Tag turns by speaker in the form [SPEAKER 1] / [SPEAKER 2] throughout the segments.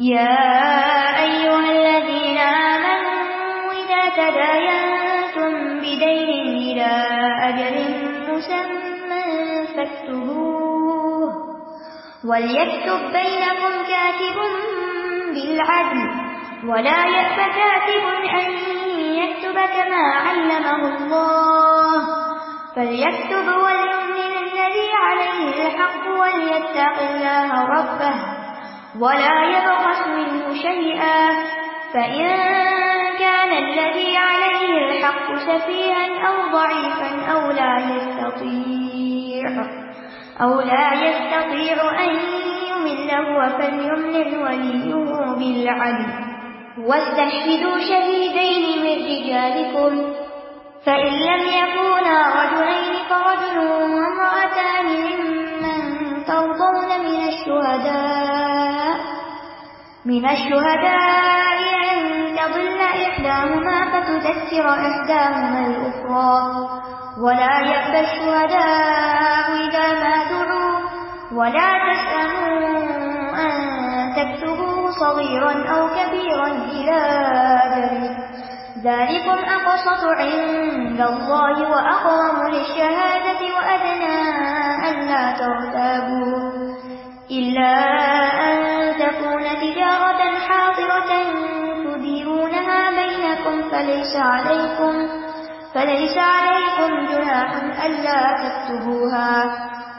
[SPEAKER 1] يا أيها الذين آمنوا إذا تداينتم بدين إلى أجل مسمى فاكتبوه وليكتب بينكم كاتب بالعدل ولا يأب كاتب أن يكتب كما علمه الله فليكتب وليؤمن الذي عليه الحق وليتق الله ربه ولا يبخس منه شيئا. فإن كان الذي عليه الحق سفيها أو ضعيفا أو لا يستطيع أو لا يستطيع أن يمل، هو فليملل وليه بالعدل. واستشهدوا شهيدين من رجالكم. فإن لم يكونا رجلين فرجل وامرأتان ممن ترضون من الشهداء. من الشهداء أن تضل إحداهما فتذكر إحداهما الأخرى. ولا يأبى الشهداء إذا ما دعوا. ولا تسأموا أن تكتبوه صغيرا أو كبيرا إلى أجله ذلكم أقسط عند الله وأقرم للشهادة وأدنى أن لا ترتابوا. إلا أن حاضرة تديرونها بينكم فليس عليكم فليس عليكم جناح ألا تكتبوها.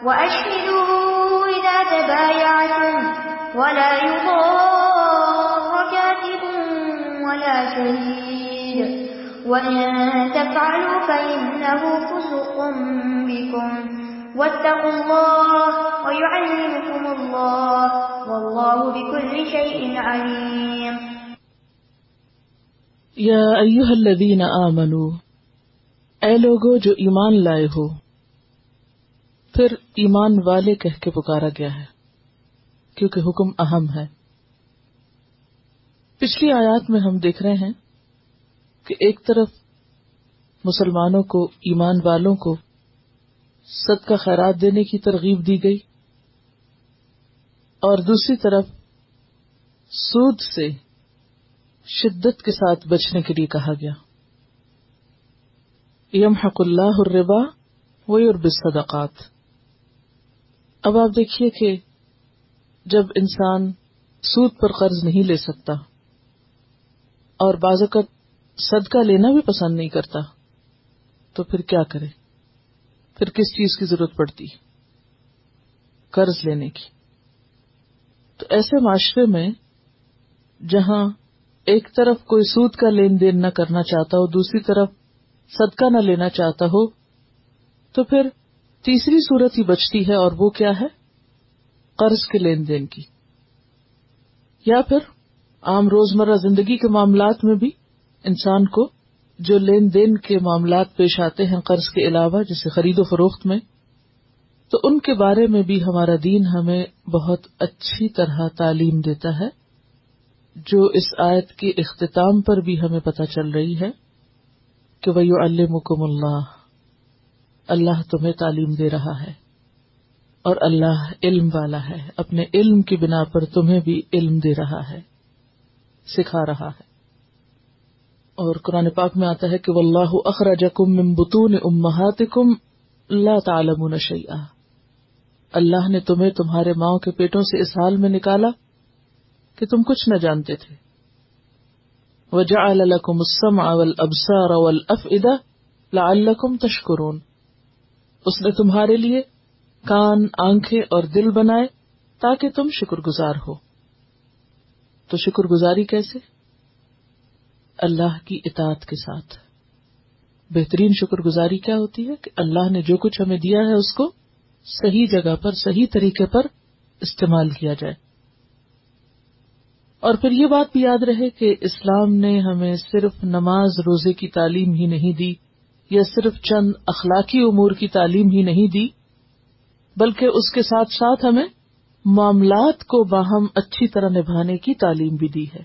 [SPEAKER 1] وأشهدوا إذا تبايعتم ولا يضار كاتب ولا شهيد. وإن تفعلوا فإنه فسق بكم. واتقوا الله ويعلمكم الله. والله بكل شيء عليم.
[SPEAKER 2] یا ایوہ الذین آمنو، اے لوگو جو ایمان لائے ہو، پھر ایمان والے کہہ کے پکارا گیا ہے، کیونکہ حکم اہم ہے۔ پچھلی آیات میں ہم دیکھ رہے ہیں کہ ایک طرف مسلمانوں کو، ایمان والوں کو صدقہ خیرات دینے کی ترغیب دی گئی، اور دوسری طرف سود سے شدت کے ساتھ بچنے کے لیے کہا گیا۔ یم حق اللہ الربا وہی اور صدقات اب آپ دیکھیے کہ جب انسان سود پر قرض نہیں لے سکتا اور بعض اوقات صدقہ لینا بھی پسند نہیں کرتا، تو پھر کیا کرے؟ پھر کس چیز کی ضرورت پڑتی؟ قرض لینے کی۔ تو ایسے معاشرے میں جہاں ایک طرف کوئی سود کا لین دین نہ کرنا چاہتا ہو، دوسری طرف صدقہ نہ لینا چاہتا ہو، تو پھر تیسری صورت ہی بچتی ہے اور وہ کیا ہے؟ قرض کے لین دین کی۔ یا پھر عام روزمرہ زندگی کے معاملات میں بھی انسان کو جو لین دین کے معاملات پیش آتے ہیں قرض کے علاوہ، جیسے خرید و فروخت میں، تو ان کے بارے میں بھی ہمارا دین ہمیں بہت اچھی طرح تعلیم دیتا ہے۔ جو اس آیت کے اختتام پر بھی ہمیں پتہ چل رہی ہے کہ وہ المکم اللہ اللہ تمہیں تعلیم دے رہا ہے اور اللہ علم والا ہے، اپنے علم کی بنا پر تمہیں بھی علم دے رہا ہے، سکھا رہا ہے۔ اور قرآن پاک میں آتا ہے کہ واللہ اخرجکم من بطون امہاتکم لا تعلمون شیئا اللہ نے تمہیں تمہارے ماؤں کے پیٹوں سے اس حال میں نکالا کہ تم کچھ نہ جانتے تھے۔ وجعل لكم السمع والابصار والافئدہ لعلكم تشکرون اس نے تمہارے لیے کان، آنکھیں اور دل بنائے تاکہ تم شکر گزار ہو۔ تو شکر گزاری کیسے؟ اللہ کی اطاعت کے ساتھ۔ بہترین شکر گزاری کیا ہوتی ہے؟ کہ اللہ نے جو کچھ ہمیں دیا ہے اس کو صحیح جگہ پر، صحیح طریقے پر استعمال کیا جائے۔ اور پھر یہ بات بھی یاد رہے کہ اسلام نے ہمیں صرف نماز روزے کی تعلیم ہی نہیں دی، یا صرف چند اخلاقی امور کی تعلیم ہی نہیں دی، بلکہ اس کے ساتھ ساتھ ہمیں معاملات کو باہم اچھی طرح نبھانے کی تعلیم بھی دی ہے۔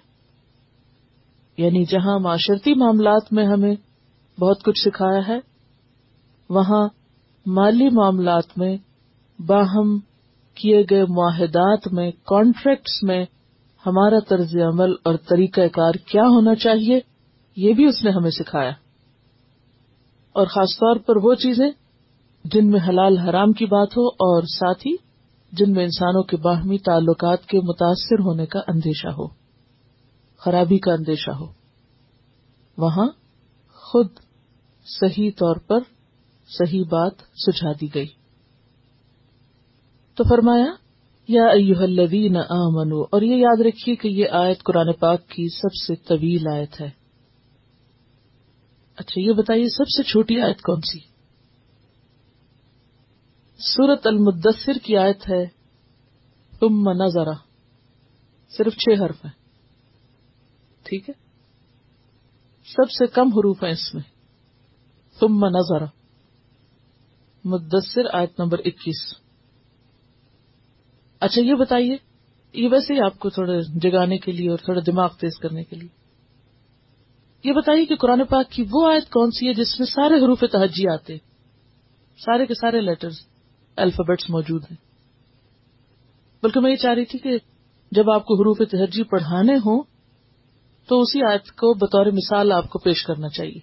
[SPEAKER 2] یعنی جہاں معاشرتی معاملات میں ہمیں بہت کچھ سکھایا ہے، وہاں مالی معاملات میں باہم کیے گئے معاہدات میں کانٹریکٹس میں ہمارا طرز عمل اور طریقہ کار کیا ہونا چاہیے، یہ بھی اس نے ہمیں سکھایا۔ اور خاص طور پر وہ چیزیں جن میں حلال حرام کی بات ہو اور ساتھ ہی جن میں انسانوں کے باہمی تعلقات کے متاثر ہونے کا اندیشہ ہو، خرابی کا اندیشہ ہو۔ وہاں خود صحیح طور پر صحیح بات سجھا دی گئی۔ تو فرمایا یا ایوہ الذین آمنو اور یہ یاد رکھیے کہ یہ آیت قرآن پاک کی سب سے طویل آیت ہے۔ اچھا یہ بتائیے سب سے چھوٹی آیت کون سی؟ سورت المدثر کی آیت ہے تم نظرا صرف چھ حرف ہیں۔ ٹھیک ہے؟ سب سے کم حروف ہیں اس میں۔ تم نظرا مدثر آیت نمبر اکیس۔ اچھا یہ بتائیے، یہ ویسے ہی آپ کو تھوڑا جگانے کے لیے اور تھوڑا دماغ تیز کرنے کے لیے۔ یہ بتائیے کہ قرآن پاک کی وہ آیت کون سی ہے جس میں سارے حروف تہجی آتے سارے کے سارے لیٹرز، الفابیٹس موجود ہیں۔ بلکہ میں یہ چاہ رہی تھی کہ جب آپ کو حروف تہجی پڑھانے ہوں، تو اسی آیت کو بطور مثال آپ کو پیش کرنا چاہیے۔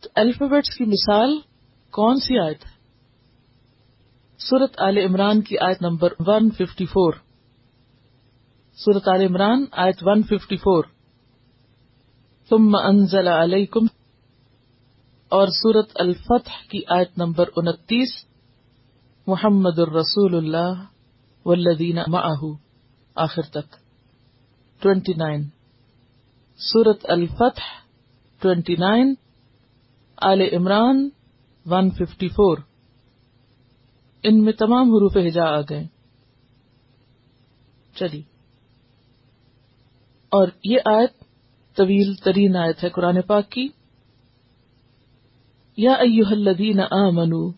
[SPEAKER 2] تو الفابیٹس کی مثال کون سی آیت ہے؟ سورت آل عمران کی آیت نمبر 154 سورت آل عمران آیت 154 ثم انزل علیکم۔ اور سورت الفتح کی آیت نمبر انتیس۔ محمد الرسول اللہ والذین معه آخر تک۔ 29 سورت الفتح 29 آل عمران 154 ان میں تمام حروف ہجا آ گئے۔ چلیے اور یہ آیت طویل ترین آیت ہے قرآن پاک کی۔ یا ایوہ الذین آمنو،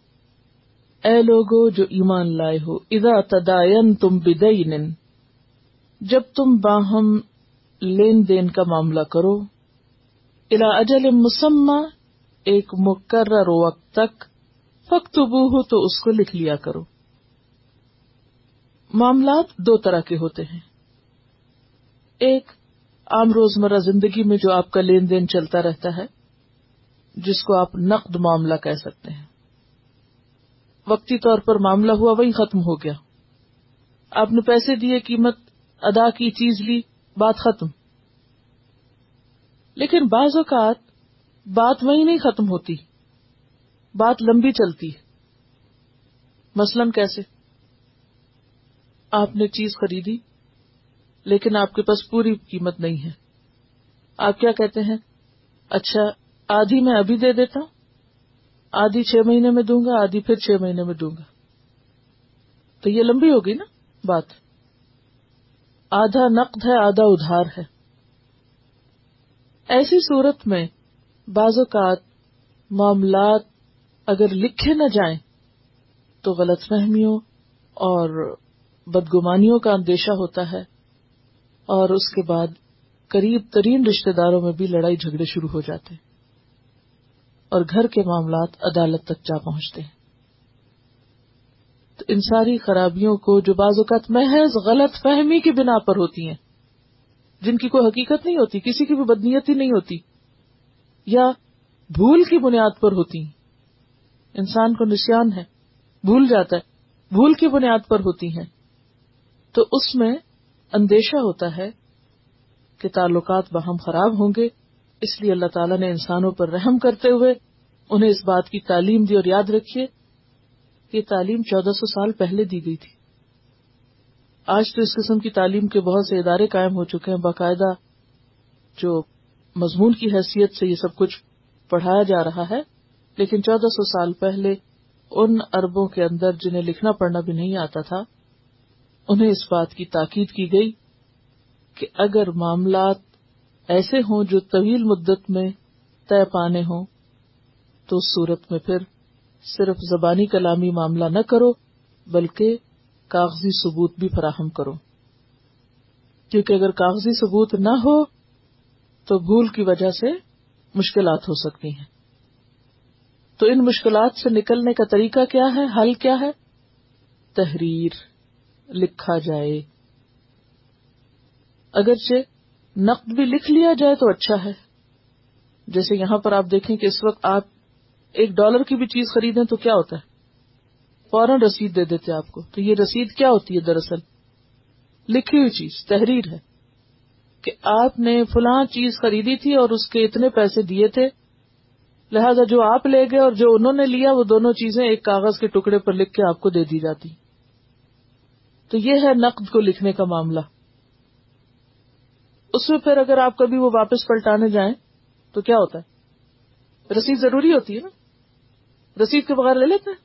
[SPEAKER 2] اے لوگو جو ایمان لائے ہو، اذا تداین تم بدین جب تم باہم لین دین کا معاملہ کرو الا اجل مسمى ایک مقرر وقت تک فخت ہو تو اس کو لکھ لیا کرو۔ معاملات دو طرح کے ہوتے ہیں۔ ایک، عام روزمرہ زندگی میں جو آپ کا لین دین چلتا رہتا ہے، جس کو آپ نقد معاملہ کہہ سکتے ہیں۔ وقتی طور پر معاملہ ہوا، وہی ختم ہو گیا۔ آپ نے پیسے دیے، قیمت ادا کی، چیز لی، بات ختم۔ لیکن بعض اوقات بات وہی نہیں ختم ہوتی۔ بات لمبی چلتی ہے۔ مثلاً کیسے؟ آپ نے چیز خریدی، لیکن آپ کے پاس پوری قیمت نہیں ہے۔ آپ کیا کہتے ہیں؟ اچھا آدھی میں ابھی دے دیتا ہوں آدھی چھ مہینے میں دوں گا، آدھی پھر چھ مہینے میں دوں گا۔ تو یہ لمبی ہوگی نا بات۔ آدھا نقد ہے، آدھا ادھار ہے۔ ایسی صورت میں بعض اوقات معاملات اگر لکھے نہ جائیں تو غلط فہمیوں اور بدگمانیوں کا اندیشہ ہوتا ہے اور اس کے بعد قریب ترین رشتے داروں میں بھی لڑائی جھگڑے شروع ہو جاتے ہیں اور گھر کے معاملات عدالت تک جا پہنچتے ہیں۔ تو ان ساری خرابیوں کو جو بعض اوقات محض غلط فہمی کی بنا پر ہوتی ہیں، جن کی کوئی حقیقت نہیں ہوتی، کسی کی بھی بدنیتی نہیں ہوتی، یا بھول کی بنیاد پر ہوتی ہیں۔ انسان کو نشان ہے، بھول جاتا ہے، بھول کی بنیاد پر ہوتی ہیں۔ تو اس میں اندیشہ ہوتا ہے کہ تعلقات باہم خراب ہوں گے، اس لیے اللہ تعالیٰ نے انسانوں پر رحم کرتے ہوئے انہیں اس بات کی تعلیم دی اور یاد رکھیے کہ تعلیم چودہ سو سال پہلے دی گئی تھی۔ آج تو اس قسم کی تعلیم کے بہت سے ادارے قائم ہو چکے ہیں، باقاعدہ جو مضمون کی حیثیت سے یہ سب کچھ پڑھایا جا رہا ہے۔ لیکن چودہ سو سال پہلے ان اربوں کے اندر جنہیں لکھنا پڑھنا بھی نہیں آتا تھا، انہیں اس بات کی تاکید کی گئی کہ اگر معاملات ایسے ہوں جو طویل مدت میں طے پانے ہوں، تو اس صورت میں پھر صرف زبانی کلامی معاملہ نہ کرو، بلکہ کاغذی ثبوت بھی فراہم کرو۔ کیونکہ اگر کاغذی ثبوت نہ ہو، تو بھول کی وجہ سے مشکلات ہو سکتی ہیں۔ تو ان مشکلات سے نکلنے کا طریقہ کیا ہے؟ حل کیا ہے؟ تحریر لکھا جائے۔ اگرچہ نقد بھی لکھ لیا جائے تو اچھا ہے۔ جیسے یہاں پر آپ دیکھیں کہ اس وقت آپ ایک ڈالر کی بھی چیز خریدیں تو کیا ہوتا ہے؟ فوراً رسید دے دیتے آپ کو۔ تو یہ رسید کیا ہوتی ہے دراصل؟ لکھی ہوئی چیز، تحریر ہے کہ آپ نے فلاں چیز خریدی تھی اور اس کے اتنے پیسے دیے تھے لہذا جو آپ لے گئے اور جو انہوں نے لیا، وہ دونوں چیزیں ایک کاغذ کے ٹکڑے پر لکھ کے آپ کو دے دی جاتی۔ تو یہ ہے نقد کو لکھنے کا معاملہ۔ اس میں پھر اگر آپ کبھی وہ واپس پلٹانے جائیں، تو کیا ہوتا ہے؟ رسید ضروری ہوتی ہے نا؟ رسید کے بغیر لے لیتے ہیں؟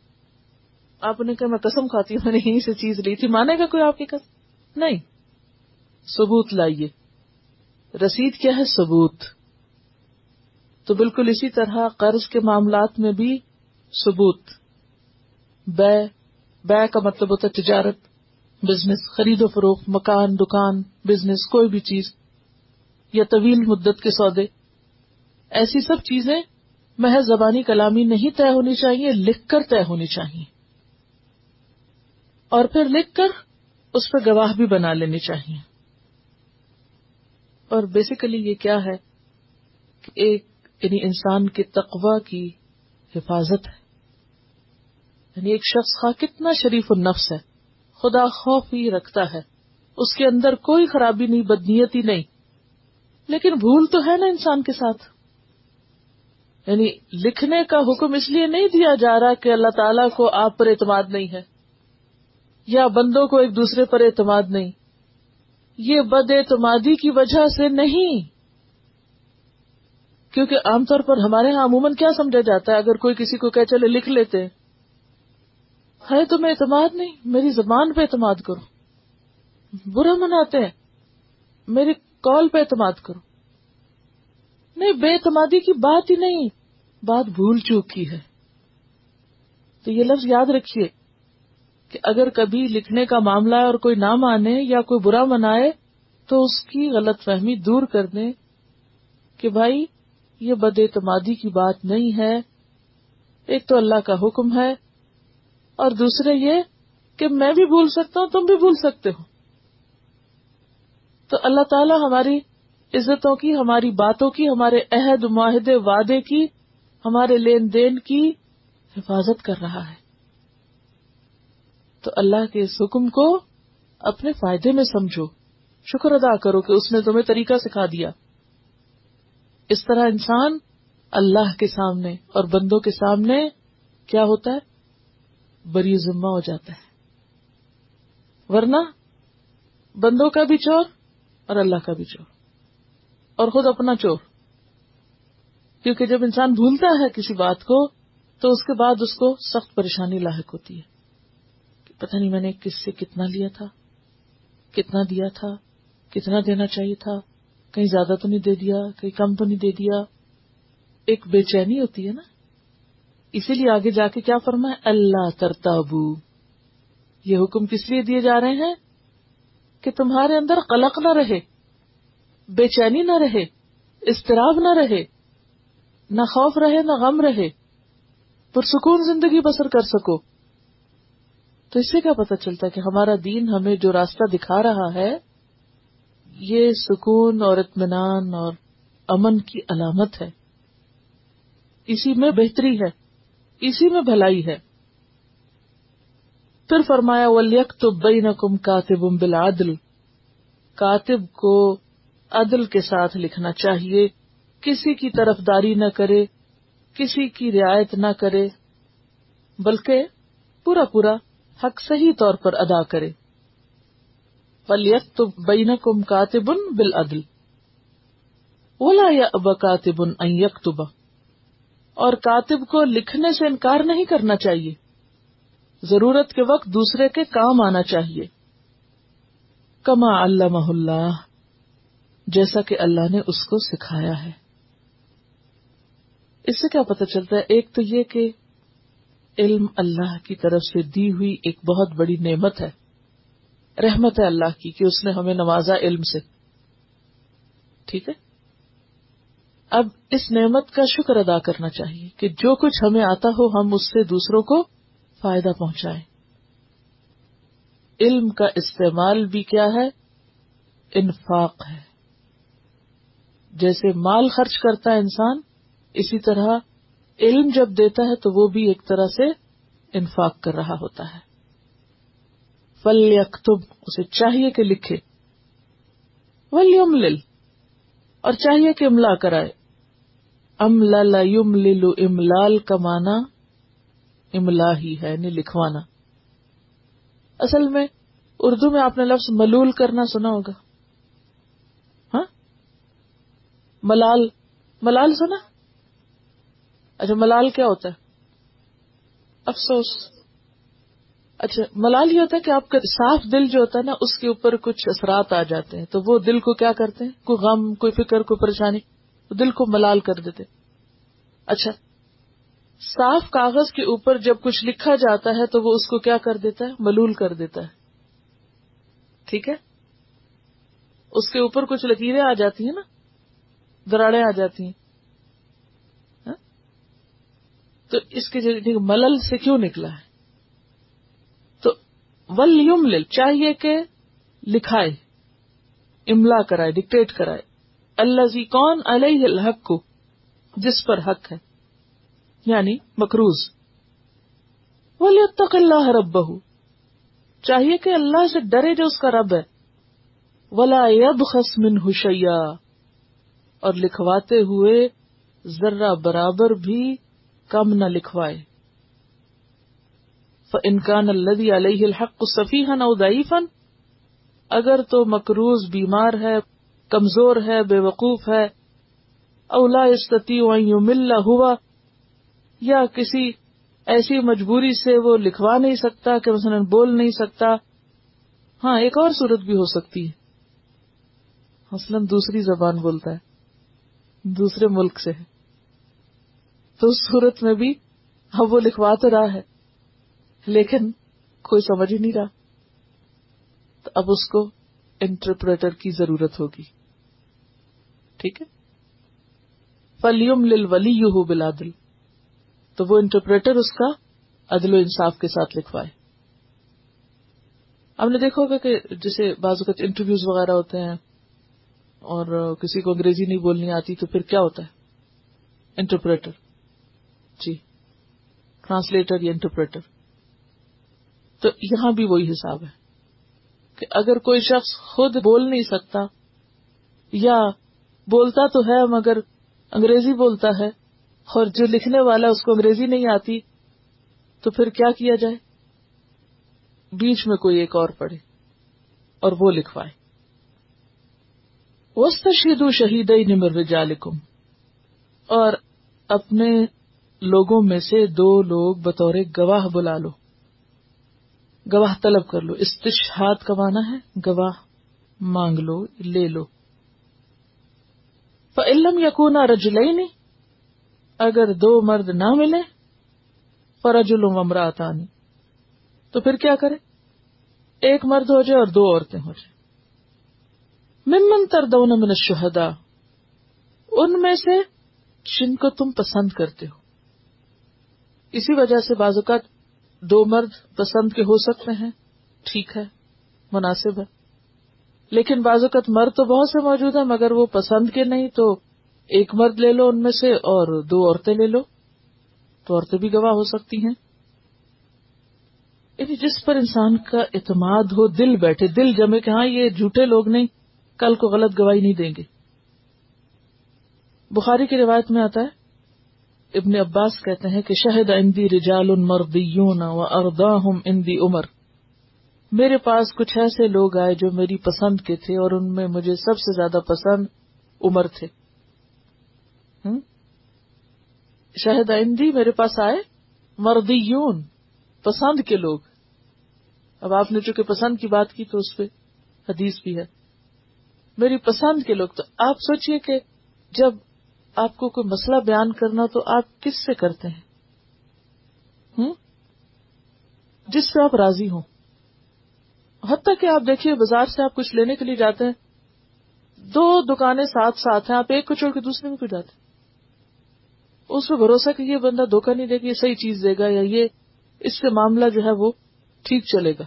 [SPEAKER 2] آپ نے کہا، میں قسم کھاتی ہوں، میں نے یہیں سے چیز لی تھی۔ مانے گا کوئی آپ کی قسم نہیں۔ ثبوت لائیے۔ رسید کیا ہے؟ ثبوت۔ تو بالکل اسی طرح قرض کے معاملات میں بھی ثبوت۔ بے بے کا مطلب ہوتا ہے تجارت، بزنس، خرید و فروخت، مکان، دکان، بزنس، کوئی بھی چیز، یا طویل مدت کے سودے۔ ایسی سب چیزیں محض زبانی کلامی نہیں طے ہونی چاہیے، لکھ کر طے ہونی چاہیے۔ اور پھر لکھ کر اس پہ گواہ بھی بنا لینی چاہیے۔ اور بیسیکلی یہ کیا ہے کہ ایک یعنی انسان کے تقوا کی حفاظت ہے۔ یعنی ایک شخص خواہ کتنا شریف النفس ہے، خدا خوف ہی رکھتا ہے۔ اس کے اندر کوئی خرابی نہیں، بدنیت ہی نہیں۔ لیکن بھول تو ہے نا انسان کے ساتھ۔ یعنی لکھنے کا حکم اس لیے نہیں دیا جا رہا کہ اللہ تعالیٰ کو آپ پر اعتماد نہیں ہے، یا بندوں کو ایک دوسرے پر اعتماد نہیں۔ یہ بد اعتمادی کی وجہ سے نہیں۔ کیونکہ عام طور پر ہمارے یہاں عموماً کیا سمجھا جاتا ہے؟ اگر کوئی کسی کو کہ چلے لکھ لیتے۔ ہے تمہیں اعتماد نہیں؟ میری زبان پہ اعتماد کرو۔ برا مناتے ہیں۔ میری کال پہ اعتماد کرو۔ نہیں، بے اعتمادی کی بات ہی نہیں۔ بات بھول چوک کی ہے۔ تو یہ لفظ یاد رکھیے کہ اگر کبھی لکھنے کا معاملہ ہے اور کوئی نہ مانے یا کوئی برا منائے، تو اس کی غلط فہمی دور کر دیں کہ بھائی یہ بد اعتمادی کی بات نہیں ہے۔ ایک تو اللہ کا حکم ہے اور دوسرے یہ کہ میں بھی بھول سکتا ہوں، تم بھی بھول سکتے ہو۔ تو اللہ تعالیٰ ہماری عزتوں کی، ہماری باتوں کی، ہمارے عہد، معاہدے، وعدے کی، ہمارے لین دین کی حفاظت کر رہا ہے۔ تو اللہ کے اس حکم کو اپنے فائدے میں سمجھو۔ شکر ادا کرو کہ اس نے تمہیں طریقہ سکھا دیا۔ اس طرح انسان اللہ کے سامنے اور بندوں کے سامنے کیا ہوتا ہے؟ بری ذمہ ہو جاتا ہے۔ ورنہ بندوں کا بھی چور اور اللہ کا بھی چور۔ اور خود اپنا چور۔ کیونکہ جب انسان بھولتا ہے کسی بات کو، تو اس کے بعد اس کو سخت پریشانی لاحق ہوتی ہے۔ پتہ نہیں میں نے کس سے کتنا لیا تھا، کتنا دیا تھا، کتنا دینا چاہیے تھا۔ کہیں زیادہ تو نہیں دے دیا، کہیں کم تو نہیں دے دیا۔ ایک بے چینی ہوتی ہے نا۔ اسی لیے آگے جا کے کیا فرما ہے اللہ ترتابو۔ یہ حکم کس لیے دیے جا رہے ہیں؟ کہ تمہارے اندر قلق نہ رہے، بے چینی نہ رہے استراب نہ رہے، نہ خوف رہے، نہ غم رہے۔ پرسکون زندگی بسر کر سکو۔ تو اس سے کیا پتا چلتا ہے کہ ہمارا دین ہمیں جو راستہ دکھا رہا ہے یہ سکون اور اطمینان اور امن کی علامت ہے۔ اسی میں بہتری ہے، اسی میں بھلائی ہے۔ پھر فرمایا ولیک تو بئی نقم کاتب بلادل کاتب کو عدل کے ساتھ لکھنا چاہیے۔ کسی کی طرف داری نہ کرے، کسی کی رعایت نہ کرے، بلکہ پورا پورا حق صحیح طور پر ادا کرے۔ پلیت تو بین کم کاتب بل عدل اولا یا اب کاتب یکتبا اور کاتب کو لکھنے سے انکار نہیں کرنا چاہیے۔ ضرورت کے وقت دوسرے کے کام آنا چاہیے۔ کما اللہ اللہ، جیسا کہ اللہ نے اس کو سکھایا ہے۔ اس سے کیا پتہ چلتا ہے، ایک تو یہ کہ علم اللہ کی طرف سے دی ہوئی ایک بہت بڑی نعمت ہے۔ رحمت ہے اللہ کی کہ اس نے ہمیں نوازا علم سے۔ ٹھیک ہے؟ اب اس نعمت کا شکر ادا کرنا چاہیے کہ جو کچھ ہمیں آتا ہو ہم اس سے دوسروں کو فائدہ پہنچائیں۔ علم کا استعمال بھی کیا ہے؟ انفاق ہے۔ جیسے مال خرچ کرتا ہے انسان، اسی طرح علم جب دیتا ہے تو وہ بھی ایک طرح سے انفاق کر رہا ہوتا ہے۔ فل یکتب اسے چاہیے کہ لکھے۔ ول اور چاہیے کہ املا کرائے۔ ام لم للو املال کا مانا املا ہی ہے یعنی لکھوانا۔ اصل میں اردو میں آپ نے لفظ ملول کرنا سنا ہوگا۔ ہاں؟ ملال ملال سنا؟ اچھا ملال کیا ہوتا ہے؟ افسوس۔ اچھا ملال یہ ہوتا ہے کہ آپ کا صاف دل جو ہوتا ہے نا، اس کے اوپر کچھ اثرات آ جاتے ہیں۔ تو وہ دل کو کیا کرتے ہیں؟ کوئی غم، کوئی فکر، کوئی پریشانی؟ دل کو ملال کر دیتے۔ اچھا صاف کاغذ کے اوپر جب کچھ لکھا جاتا ہے تو وہ اس کو کیا کر دیتا ہے؟ ملول کر دیتا ہے۔ ٹھیک ہے؟ اس کے اوپر کچھ لکیریں آ جاتی ہیں نا، دراڑیں آ جاتی ہیں۔ ہاں؟ تو اس کے ملل سے کیوں نکلا ہے؟ ول چاہیے کہ لکھائے، املا کرائے ڈکٹیٹ کرائے۔ اللہ زی کون علیہ الحق کو جس پر حق ہے یعنی مکروز ولی تک اللہ رب چاہیے کہ اللہ سے ڈرے جو اس کا رب ہے۔ ولا یب خسمن ہوشیا اور لکھواتے ہوئے ذرہ برابر بھی کم نہ لکھوائے۔ انکان اللہ علیہ الحق صفی ہن ادائیفن اگر تو مکروز بیمار ہے، کمزور ہے، بے وقوف ہے اولا استتی مل ہوا یا کسی ایسی مجبوری سے وہ لکھوا نہیں سکتا کہ مثلاً بول نہیں سکتا۔ ہاں ایک اور صورت بھی ہو سکتی ہے۔ مثلاً دوسری زبان بولتا ہے، دوسرے ملک سے ہے۔ تو اس صورت میں بھی اب وہ لکھوا تو رہا ہے۔ لیکن کوئی سمجھ ہی نہیں رہا۔ تو اب اس کو انٹرپریٹر کی ضرورت ہوگی۔ ٹھیک ہے؟ فلیم لل ولی یو بلادل تو وہ انٹرپریٹر اس کا عدل و انصاف کے ساتھ لکھوائے۔ ہم نے دیکھا ہوگا کہ جیسے بعض اوقات انٹرویوز وغیرہ ہوتے ہیں اور کسی کو انگریزی نہیں بولنی آتی تو پھر کیا ہوتا ہے؟ انٹرپریٹر۔ جی ٹرانسلیٹر یا انٹرپریٹر تو یہاں بھی وہی حساب ہے کہ اگر کوئی شخص خود بول نہیں سکتا یا بولتا تو ہے مگر انگریزی بولتا ہے اور جو لکھنے والا اس کو انگریزی نہیں آتی تو پھر کیا کیا جائے؟ بیچ میں کوئی ایک اور پڑھے اور وہ لکھوائے۔ وسط شہید شہید نمر رجالکم اور اپنے لوگوں میں سے دو لوگ بطور گواہ بلا لو۔ گواہ طلب کر لو۔ استشہاد کا ہے گواہ مانگ لو، لے لو۔ فعلم یقون رجلئی نہیں اگر دو مرد نہ ملے فرج الامراتانی تو پھر کیا کرے ایک مرد ہو جائے اور دو عورتیں ہو جائیں۔ ممن تردون من الشہداء، ان میں سے جن کو تم پسند کرتے ہو۔ اسی وجہ سے بعض اوقات دو مرد پسند کے ہو سکتے ہیں، ٹھیک ہے، مناسب ہے۔ لیکن بعض اوقات مرد تو بہت سے موجود ہیں، مگر وہ پسند کے نہیں، تو ایک مرد لے لو ان میں سے اور دو عورتیں لے لو۔ تو عورتیں بھی گواہ ہو سکتی ہیں۔ یعنی جس پر انسان کا اعتماد ہو، دل بیٹھے، دل جمے کہ ہاں یہ جھوٹے لوگ نہیں، کل کو غلط گواہی نہیں دیں گے۔ بخاری کی روایت میں آتا ہے ابن عباس کہتے ہیں کہ شہد اندی رجال مردیون و اردا اندی عمر۔ میرے پاس کچھ ایسے لوگ آئے جو میری پسند کے تھے اور ان میں مجھے سب سے زیادہ پسند عمر تھے۔ شاہد آئندی میرے پاس آئے؟ مردیون، پسند کے لوگ۔ اب آپ نے چونکہ پسند کی بات کی تو اس پہ حدیث بھی ہے۔ میری پسند کے لوگ تو آپ سوچئے کہ جب آپ کو کوئی مسئلہ بیان کرنا تو آپ کس سے کرتے ہیں؟ جس سے آپ راضی ہوں۔ حتیٰ کہ آپ دیکھیے، بازار سے آپ کچھ لینے کے لیے جاتے ہیں۔ دو دکانیں ساتھ ساتھ ہیں، آپ ایک کو چھوڑ کے دوسرے میں کچھ جاتے ہیں؟ اس پہ بھروسہ کہ یہ بندہ دھوکہ نہیں دے گا، یہ صحیح چیز دے گا یا یہ، اس سے معاملہ جو ہے وہ ٹھیک چلے گا۔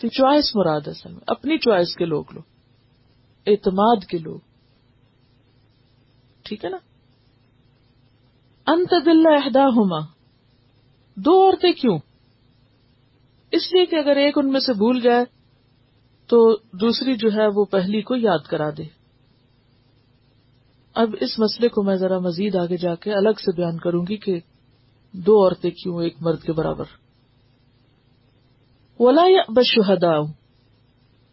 [SPEAKER 2] تو چوائس مراد اصل میں، اپنی چوائس کے لوگ لو، اعتماد کے لوگ۔ ٹھیک ہے نا؟ انت دل اہدا ہوما دو عورتیں کیوں؟ اس لیے کہ اگر ایک ان میں سے بھول جائے تو دوسری جو ہے وہ پہلی کو یاد کرا دے۔ اب اس مسئلے کو میں ذرا مزید آگے جا کے الگ سے بیان کروں گی کہ دو عورتیں کیوں ایک مرد کے برابر۔ ولا یا بشہدا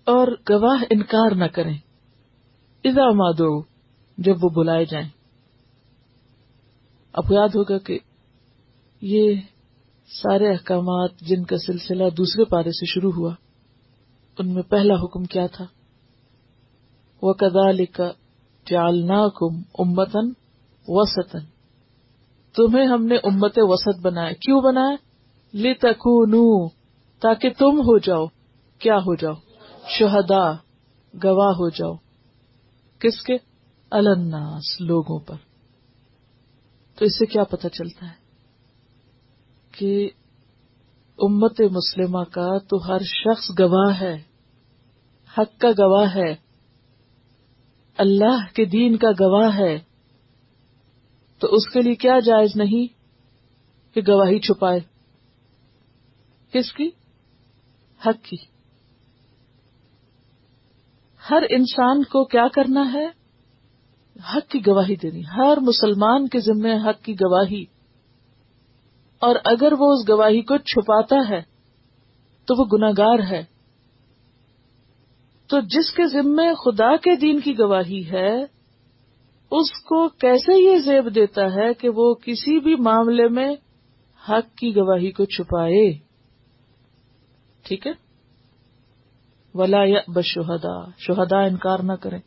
[SPEAKER 2] اور گواہ انکار نہ کریں۔ اذا مادو جب وہ بلائے جائیں۔ اب یاد ہوگا کہ یہ سارے احکامات جن کا سلسلہ دوسرے پارے سے شروع ہوا، ان میں پہلا حکم کیا تھا؟ وہ کدا لکھا جالنا کم امتن وسطن تمہیں ہم نے امت وسط بنایا۔ کیوں بنایا؟ لی تاکہ تم ہو جاؤ۔ کیا ہو جاؤ؟ شہدا گواہ ہو جاؤ۔ کس کے؟ الناس لوگوں پر۔ تو اس سے کیا پتہ چلتا ہے کہ امت مسلمہ کا تو ہر شخص گواہ ہے، حق کا گواہ ہے، اللہ کے دین کا گواہ ہے۔ تو اس کے لیے کیا جائز نہیں کہ گواہی چھپائے؟ کس کی؟ حق کی۔ ہر انسان کو کیا کرنا ہے؟ حق کی گواہی دینی۔ ہر مسلمان کے ذمے حق کی گواہی۔ اور اگر وہ اس گواہی کو چھپاتا ہے، تو وہ گناگار ہے۔ تو جس کے ذمے خدا کے دین کی گواہی ہے، اس کو کیسے یہ زیب دیتا ہے کہ وہ کسی بھی معاملے میں حق کی گواہی کو چھپائے؟ ٹھیک ہے؟ ولا یا بشہدا شہدا انکار نہ کریں۔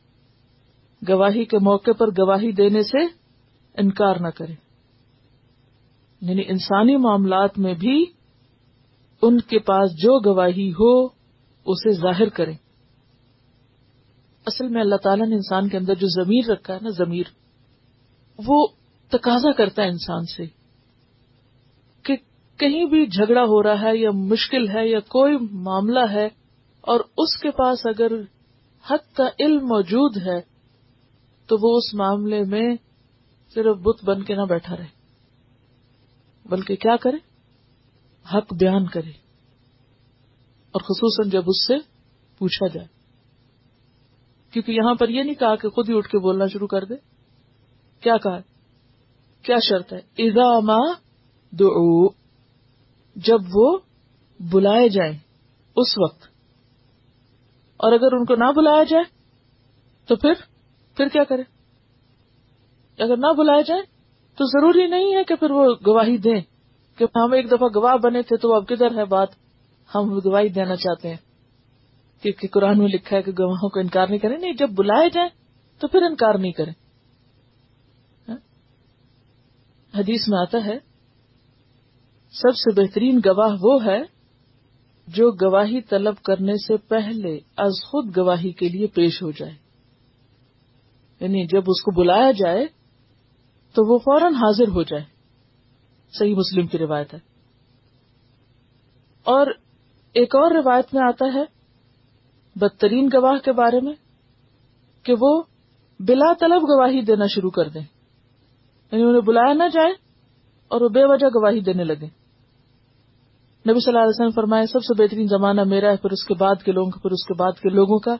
[SPEAKER 2] گواہی کے موقع پر گواہی دینے سے انکار نہ کریں۔ یعنی انسانی معاملات میں بھی ان کے پاس جو گواہی ہو، اسے ظاہر کریں۔ اصل میں اللہ تعالیٰ نے انسان کے اندر جو ضمیر رکھا ہے نا، ضمیر، وہ تقاضا کرتا ہے انسان سے کہ کہیں بھی جھگڑا ہو رہا ہے یا مشکل ہے یا کوئی معاملہ ہے اور اس کے پاس اگر حق کا علم موجود ہے تو وہ اس معاملے میں صرف بت بن کے نہ بیٹھا رہے، بلکہ کیا کرے؟ حق بیان کرے، اور خصوصاً جب اس سے پوچھا جائے۔ کیونکہ یہاں پر یہ نہیں کہا کہ خود ہی اٹھ کے بولنا شروع کر دے۔ کیا کہا؟ کیا شرط ہے؟ اذا ما دعو، جب وہ بلائے جائیں اس وقت۔ اور اگر ان کو نہ بلایا جائے، تو پھر پھر کیا کرے اگر نہ بلائے جائیں، تو ضروری نہیں ہے کہ پھر وہ گواہی دیں کہ ہم ایک دفعہ گواہ بنے تھے تو اب کدھر ہے بات؟ ہم گواہی دینا چاہتے ہیں۔ کیونکہ قرآن میں لکھا ہے کہ گواہوں کو انکار نہیں کریں، نہیں، جب بلائے جائیں تو پھر انکار نہیں کریں۔ ہاں؟ حدیث میں آتا ہے، سب سے بہترین گواہ وہ ہے جو گواہی طلب کرنے سے پہلے از خود گواہی کے لیے پیش ہو جائے۔ یعنی جب اس کو بلایا جائے تو وہ فوراً حاضر ہو جائے۔ صحیح مسلم کی روایت ہے۔ اور ایک اور روایت میں آتا ہے بدترین گواہ کے بارے میں کہ وہ بلا طلب گواہی دینا شروع کر دیں۔ یعنی انہیں بلایا نہ جائے اور وہ بے وجہ گواہی دینے لگے نبی صلی اللہ علیہ وسلم فرمائے، سب سے بہترین زمانہ میرا ہے پھر اس کے بعد کے لوگوں کا، پھر اس کے بعد کے لوگوں کا۔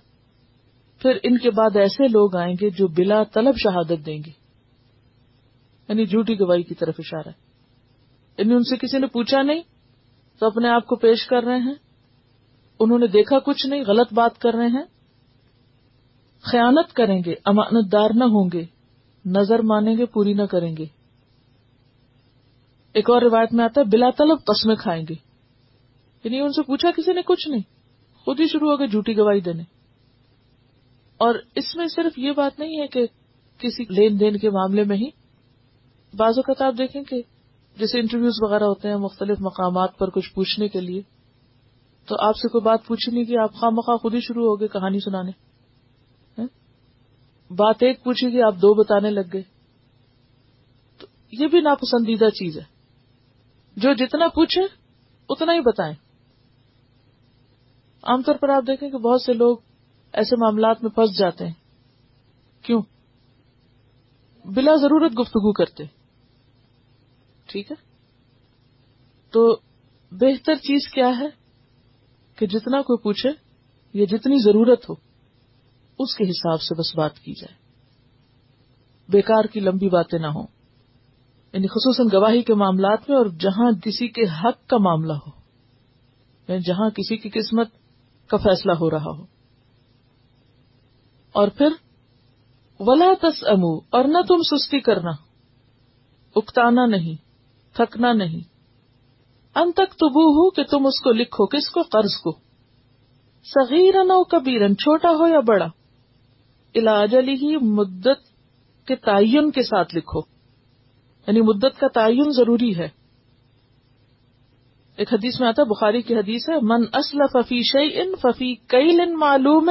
[SPEAKER 2] پھر ان کے بعد ایسے لوگ آئیں گے جو بلا طلب شہادت دیں گے۔ یعنی جھوٹی گواہی کی طرف اشارہ ہے۔ یعنی ان سے کسی نے پوچھا نہیں، تو اپنے آپ کو پیش کر رہے ہیں۔ انہوں نے دیکھا کچھ نہیں، غلط بات کر رہے ہیں۔ خیانت کریں گے امانت دار نہ ہوں گے۔ نظر مانیں گے، پوری نہ کریں گے۔ ایک اور روایت میں آتا ہے، بلا طلب قسمیں کھائیں گے۔ یعنی ان سے پوچھا کسی نے کچھ نہیں۔ خود ہی شروع ہو گئے، جھوٹی گواہی دینے۔ اور اس میں صرف یہ بات نہیں ہے کہ کسی لین دین کے معاملے میں ہی۔ بعض اوقات آپ دیکھیں کہ جیسے انٹرویوز وغیرہ ہوتے ہیں مختلف مقامات پر کچھ پوچھنے کے لیے، تو آپ سے کوئی بات پوچھی نہیں کہ آپ خواہ مخواہ خود ہی شروع ہو گئے کہانی سنانے۔ ہاں؟ بات ایک پوچھی گی آپ دو بتانے لگ گئے۔ تو یہ بھی ناپسندیدہ چیز ہے۔ جو جتنا پوچھے، اتنا ہی بتائیں۔ عام طور پر آپ دیکھیں کہ بہت سے لوگ ایسے معاملات میں پھنس جاتے ہیں۔ کیوں؟ بلا ضرورت گفتگو کرتے۔ ٹھیک ہے؟ تو بہتر چیز کیا ہے کہ جتنا کوئی پوچھے یا جتنی ضرورت ہو، اس کے حساب سے بس بات کی جائے۔ بیکار کی لمبی باتیں نہ ہوں۔ یعنی خصوصاً گواہی کے معاملات میں اور جہاں کسی کے حق کا معاملہ ہو یعنی جہاں کسی کی قسمت کا فیصلہ ہو رہا ہو۔ اور پھر، ولا تس امو اور نہ تم سستی کرنا، اکتانا نہیں، تھکنا نہیں، ان تک تبو ہو کہ تم اس کو لکھو، کس کو، قرض کو صغیر نو کبیرن، چھوٹا ہو یا بڑا علاج ہی مدت کے تعین کے ساتھ لکھو یعنی مدت کا تعین ضروری ہے. ایک حدیث میں آتا بخاری کی حدیث ہے، من اصل ففی شعی ان ففی کئی لن معلوم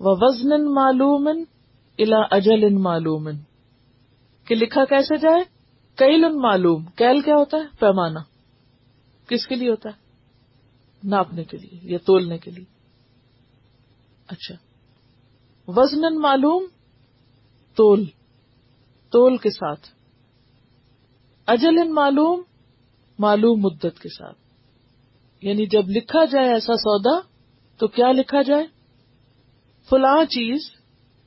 [SPEAKER 2] و وزن معلوم الا اجل ان معلوم کہ لکھا کیسے جائے؟ کئی لن معلوم۔ کیل کیا ہوتا ہے؟ پیمانہ۔ کس کے لیے ہوتا ہے؟ ناپنے کے لیے یا تولنے کے لیے۔ اچھا۔ وزن معلوم، تول۔ تول کے ساتھ۔ اجل معلوم معلوم مدت کے ساتھ۔ یعنی جب لکھا جائے ایسا سودا، تو کیا لکھا جائے؟ فلاں چیز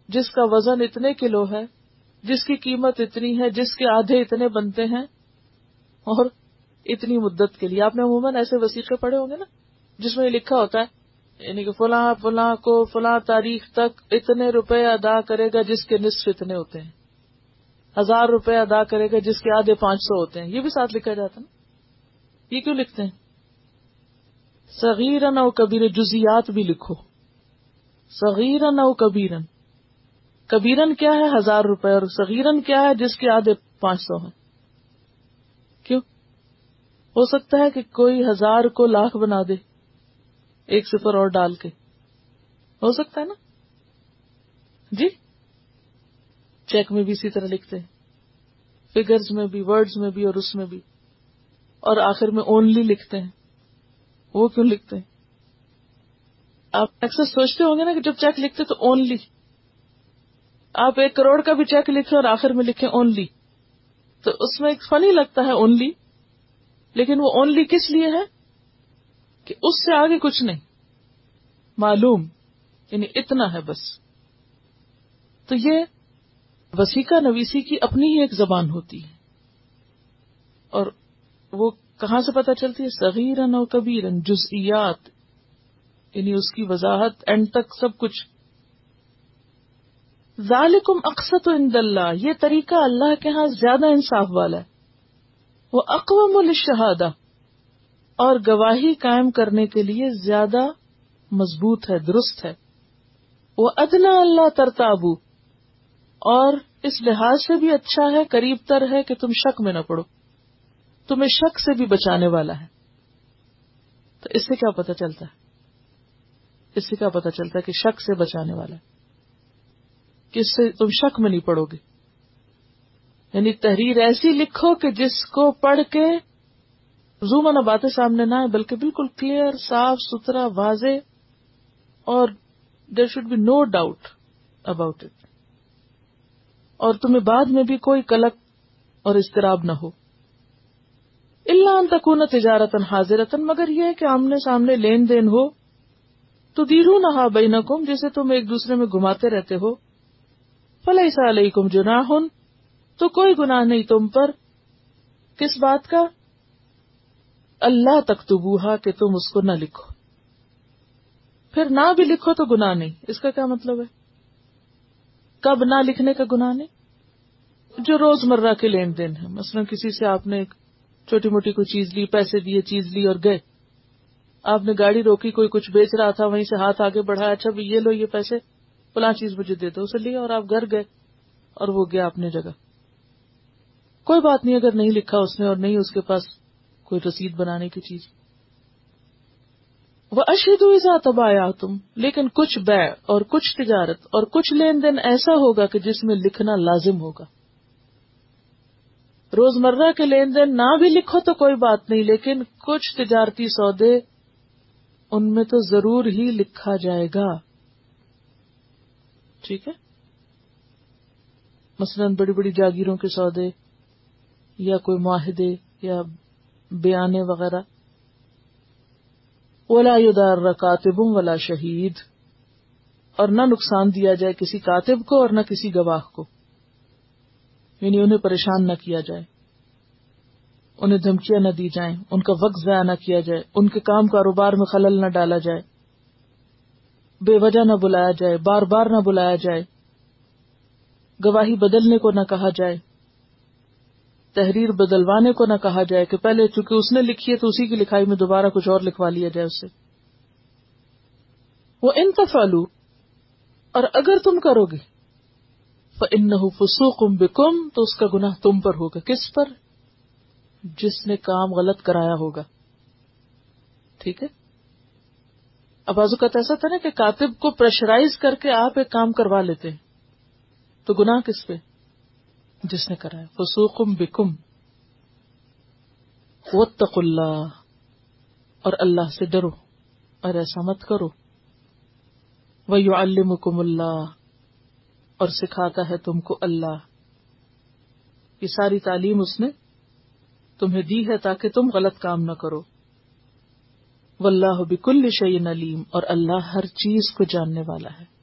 [SPEAKER 2] جس کا وزن اتنے کلو ہے، جس کی قیمت اتنی ہے، جس کے آدھے اتنے بنتے ہیں، اور اتنی مدت کے لیے۔ آپ نے عموماً ایسے وسیقے پڑے ہوں گے نا، جس میں یہ لکھا ہوتا ہے یعنی کہ فلاں فلاں کو فلاں تاریخ تک اتنے روپے ادا کرے گا جس کے نصف اتنے ہوتے ہیں۔ ہزار روپے ادا کرے گا جس کے آدھے پانچ سو ہوتے ہیں۔ یہ بھی ساتھ لکھا جاتا نا۔ یہ کیوں لکھتے ہیں؟ صغیرن او کبیر جزیات بھی لکھو۔ صغیرن او کبیرن۔ کبیرن کیا ہے؟ ہزار روپے، اور صغیرن کیا ہے؟ جس کے آدھے پانچ سو ہیں۔ کیوں؟ ہو سکتا ہے کہ کوئی ہزار کو لاکھ بنا دے، ایک صفر اور ڈال کے۔ ہو سکتا ہے نا؟ جی؟ چیک میں بھی اسی طرح لکھتے ہیں۔ فگرز میں بھی، ورڈز میں بھی، اور اس میں بھی۔ اور آخر میں اونلی لکھتے ہیں۔ وہ کیوں لکھتے ہیں؟ آپ اکثر سوچتے ہوں گے نا کہ جب چیک لکھتے تو اونلی آپ ایک کروڑ کا بھی چیک لکھیں اور آخر میں لکھیں اونلی تو اس میں ایک فنی لگتا ہے اونلی لیکن وہ اونلی کس لیے ہے؟ کہ اس سے آگے کچھ نہیں۔ معلوم۔ یعنی اتنا ہے بس۔ تو یہ وسیقہ نویسی کی اپنی ہی ایک زبان ہوتی ہے۔ اور وہ کہاں سے پتا چلتی ہے؟ صغیرن اور کبیرن، جزئیات۔ یعنی اس کی وضاحت اینڈ تک سب کچھ۔ ذالکم اقسط عند اللہ، یہ طریقہ اللہ کے ہاں زیادہ انصاف والا ہے۔ وہ اقوام الشہادہ اور گواہی قائم کرنے کے لیے زیادہ مضبوط ہے، درست ہے۔ وہ ادنا اللہ ترتابو، اور اس لحاظ سے بھی اچھا ہے، قریب تر ہے کہ تم شک میں نہ پڑو۔ تمہیں شک سے بھی بچانے والا ہے۔ تو اس سے کیا پتا چلتا ہے؟ اس سے کیا پتا چلتا ہے کہ شک سے بچانے والا ہے؟ کہ اس سے تم شک میں نہیں پڑو گے؟ یعنی تحریر ایسی لکھو کہ جس کو پڑھ کے زوم باتیں سامنے نہ آئے بلکہ بالکل کلیئر صاف ستھرا، واضح، اور there should be no doubt about it اور تمہیں بعد میں بھی کوئی کلک اور اضطراب نہ ہو۔ اللہ تکون تجارتن حاضرتن مگر یہ کہ آمنے سامنے لین دین ہو۔ تو دیرو نہ بینکم، جسے تم ایک دوسرے میں گھماتے رہتے ہو۔ فلح علیکم جناح تو کوئی گناہ نہیں تم پر۔ کس بات کا؟ اللہ تک تو کہ تم اس کو نہ لکھو۔ پھر نہ بھی لکھو تو گناہ نہیں۔ اس کا کیا مطلب ہے؟ کب نہ لکھنے کا گناہ نہیں؟ جو روز مرہ کے لین دین ہے مثلا کسی سے آپ نے ایک چھوٹی موٹی کوئی چیز لی، پیسے دیے، چیز لی اور گئے۔ آپ نے گاڑی روکی، کوئی کچھ بیچ رہا تھا، وہیں سے ہاتھ آگے بڑھایا اچھا بھی یہ لو، یہ پیسے، فلاں چیز مجھے دے دو، اسے لیا اور آپ گھر گئے اور وہ گیا اپنی جگہ۔ کوئی بات نہیں، اگر نہیں لکھا اس نے اور نہیں اس کے پاس کوئی رسید بنانے کی چیز۔ وہ اشد ہوئی تبایا تم لیکن کچھ بے اور کچھ تجارت اور کچھ لین دین ایسا ہوگا کہ جس میں لکھنا لازم ہوگا۔ روزمرہ کے لین دین نہ بھی لکھو تو کوئی بات نہیں، لیکن کچھ تجارتی سودے ان میں تو ضرور ہی لکھا جائے گا۔ ٹھیک ہے؟ مثلاً بڑی بڑی جاگیروں کے سودے یا کوئی معاہدے یا بیانے وغیرہ۔ ولا یدار کاتب ولا شہید اور نہ نقصان دیا جائے کسی کاتب کو اور نہ کسی گواہ کو۔ یعنی انہیں پریشان نہ کیا جائے۔ انہیں دھمکیاں نہ دی جائیں، ان کا وقت ضائع نہ کیا جائے، ان کے کام کاروبار میں خلل نہ ڈالا جائے۔ بے وجہ نہ بلایا جائے، بار بار نہ بلایا جائے۔ گواہی بدلنے کو نہ کہا جائے۔ تحریر بدلوانے کو نہ کہا جائے کہ پہلے چونکہ اس نے لکھی ہے تو اسی کی لکھائی میں دوبارہ کچھ اور لکھوا لیا جائے اسے۔ وہ ان تفالو اور اگر تم کرو گے ان فسوقم بکم تو اس کا گناہ تم پر ہوگا۔ کس پر؟ جس نے کام غلط کرایا ہوگا۔ ٹھیک ہے؟ اب اوقات ایسا تھا نا کہ کاتب کو پریشرائز کر کے آپ ایک کام کروا لیتے ہیں۔ تو گناہ کس پہ؟ جس نے کرایا۔ فسوقم بکم۔ واتق اللہ۔ اور اللہ سے ڈرو۔ اور ایسا مت کرو۔ وہ اللہ۔ اور سکھاتا ہے تم کو اللہ۔ یہ ساری تعلیم اس نے تمہیں دی ہے تاکہ تم غلط کام نہ کرو۔ واللہ بکل شعین علیم اور اللہ ہر چیز کو جاننے والا ہے۔